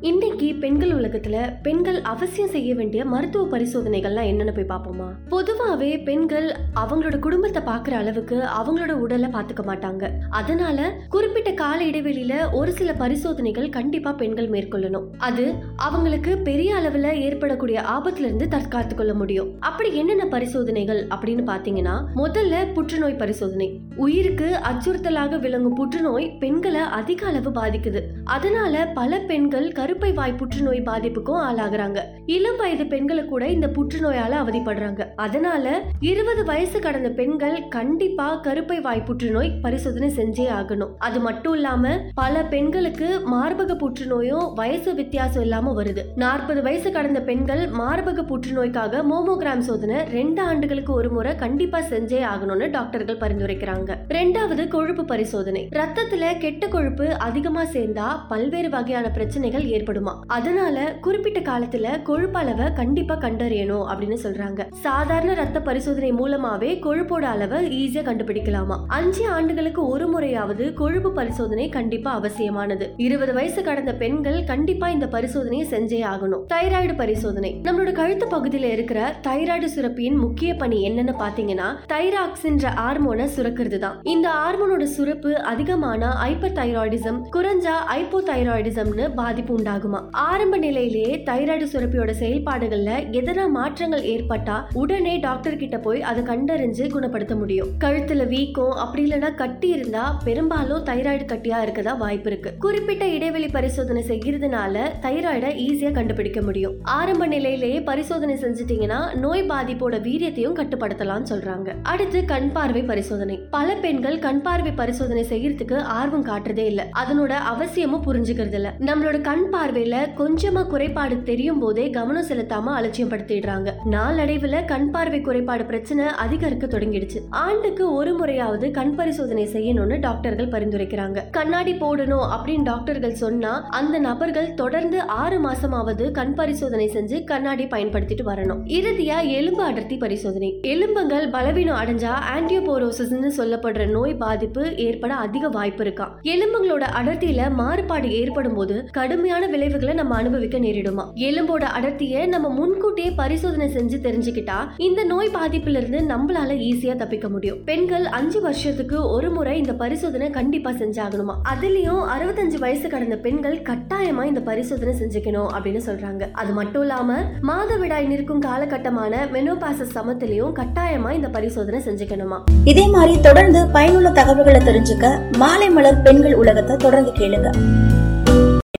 இன்னைக்கு பெண்கள் உலகத்துல பெண்கள் அவசியம் செய்ய வேண்டிய மருத்துவ பரிசோதனைகள்லாம் என்னென்ன போய் பார்ப்போமா? பொதுவாவே பெண்கள் அவங்களோட குடும்பத்தை பார்க்குற அளவுக்கு அவங்களோட உடலை பார்த்துக்க மாட்டாங்க. அதனால குறிப்பிட்ட கால இடைவெளியில ஒரு சில பரிசோதனைகள் கண்டிப்பா பெண்கள் மேற்கொள்ளணும். அது அவங்களுக்கு பெரிய அளவுல ஏற்படக்கூடிய ஆபத்துல இருந்து தற்காத்து கொள்ள முடியும். அப்படி என்னென்ன பரிசோதனைகள் அப்படின்னு பாத்தீங்கன்னா முதல்ல புற்றுநோய் பரிசோதனை. உயிருக்கு அச்சுறுத்தலாக விளங்கும் புற்றுநோய் பெண்களை அதிக அளவு பாதிக்குது. அதனால பல பெண்கள் கருப்பை வாய் புற்றுநோய் பாதிப்புக்கும் ஆளாகிறாங்க. இளம் வயது பெண்களை கூட இந்த புற்றுநோயால அவதிப்படுறாங்க. அதனால இருபது வயசு கடந்த பெண்கள் கண்டிப்பா கருப்பை வாய் புற்றுநோய் பரிசோதனை செஞ்சே ஆகணும். அது மட்டும் இல்லாம பல பெண்களுக்கு மார்பக புற்றுநோயும் வயசு வித்தியாசம் இல்லாம வருது. நாற்பது வயசு கடந்த பெண்கள் மார்பக புற்றுநோய்க்காக மோமோகிராம் சோதனை ரெண்டு ஆண்டுகளுக்கு ஒரு முறை கண்டிப்பா செஞ்சே ஆகணும்னு டாக்டர்கள் பரிந்துரைக்கிறாங்க. ரெண்டாவது கொழுப்பு பரிசோதனை. ரத்தத்துல கெட்ட கொழுப்பு அதிகமா சேர்ந்தா பல்வேறு வகையான பிரச்சனைகள் ஏற்படுமா? அதனால குறிப்பிட்ட காலத்துல கொழுப்பு அளவை கண்டிப்பா கண்டறியணும் அப்படின்னு சொல்றாங்க. சாதாரண ரத்த பரிசோதனை மூலமாவே கொழுப்போட அளவை ஈஸியா கண்டுபிடிக்கலாமா? அஞ்சு ஆண்டுகளுக்கு ஒரு முறையாவது கொழுப்பு பரிசோதனை கண்டிப்பா அவசியமானது. இருபது வயசு கடந்த பெண்கள் கண்டிப்பா இந்த பரிசோதனையை செஞ்சே ஆகணும். தைராய்டு பரிசோதனை. நம்மளோட கழுத்து பகுதியில இருக்கிற தைராய்டு சுரப்பியின் முக்கிய பணி என்னன்னு பாத்தீங்கன்னா தைராக்சின்ற ஹார்மோனை சுரக்கிறது தான் இந்த ஹார்மோனோட சுரப்பு அதிகமான ஹைப்பர் தைராய்டிசம் குறைஞ்சா ஹைப்போதைராய்டிசம்னு பாதிப்பு உண்டு ஆரம்ப நிலையிலேயே தைராய்டு சுரப்பியோட செயல்பாடுகள்ல எதனா மாற்றங்கள் ஏற்பட்டா உடனே டாக்டர் கிட்ட போய் அதை கண்டறிஞ்சு குணப்படுத்த முடியும். கழுத்துல வீக்கம் அப்படி இல்லைன்னா கட்டி இருந்தா பெரும்பாலும் தைராய்டு கட்டியா இருக்கதா வாய்ப்பு இருக்கு. குறிப்பிட்ட இடைவெளி பரிசோதனை செய்யறதுனால தைராய்டை ஈஸியா கண்டுபிடிக்க முடியும். ஆரம்ப நிலையிலேயே பரிசோதனை செஞ்சிட்டீங்கன்னா நோய் பாதிப்போட வீரியத்தையும் கட்டுப்படுத்தலாம்னு சொல்றாங்க. அடுத்து கண் பார்வை பரிசோதனை. பல பெண்கள் கண் பார்வை பரிசோதனை செய்யறதுக்கு ஆர்வம் காட்டுறதே இல்ல. அதனோட அவசியமும் புரிஞ்சுக்கிறது இல்ல நம்மளோட கண் பார்வையில கொஞ்சமா குறைபாடு தெரியும் போதே கவனம் செலுத்தாம அலட்சியம் படுத்திடுறாங்க நாளடைவுல கண் பார்வை குறைபாடு பிரச்சனை அதிகரிக்க தொடங்கிடுச்சு. ஆண்டுக்கு ஒரு முறையாவது கண் பரிசோதனை செய்யணும்னு டாக்டர்கள் பரிந்துரைக்கிறாங்க. கண்ணாடி போடணும் அப்படின்னு டாக்டர்கள் சொன்னா அந்த நபர்கள் தொடர்ந்து ஆறு மாசமாவது கண் பரிசோதனை செஞ்சு கண்ணாடி பயன்படுத்திட்டு வரணும். இறுதியா எலும்பு அடர்த்தி பரிசோதனை. எலும்புகள் பலவீனம் அடைஞ்சா ஆன்டியோபோரோசிஸ்னு சொல்லப்படுற நோய் பாதிப்பு ஏற்பட அதிக வாய்ப்பு இருக்கா. எலும்புகளோட அடர்த்தியில மாறுபாடு ஏற்படும் போது கடுமையான விளைவுகளை நம்ம அனுபவிக்க நேரிடுமா? எலும்போட அடர்த்தியை நம்ம முன்கூட்டியே பரிசோதனை செஞ்சு தெரிஞ்சுக்கிட்டா இந்த நோய் பாதிப்புல இருந்து நம்மளால ஈஸியா தப்பிக்க முடியும். பெண்கள் அஞ்சு வருஷத்துக்கு ஒரு முறை இந்த பரிசோதனை கண்டிப்பா செஞ்சாகணுமா? அதுலயும் அறுபத்தஞ்சு வயசு கடந்த பெண்கள் கட்டாயமா இந்த பரிசோதனை செஞ்சுக்கணும் அப்படின்னு சொல்றாங்க. அது மட்டும் இல்லாம மாதவிடாய் நிற்கும் காலகட்டமான மெனோபாசஸ் சமத்திலையும் கட்டாயமா இந்த பரிசோதனை செஞ்சுக்கணுமா? இதே மாதிரி தொடர்ந்து பயனுள்ள தகவல்களை தெரிஞ்சுக்க மாலை மலர் பெண்கள் உலகத்தை தொடர்ந்து கேளுங்க.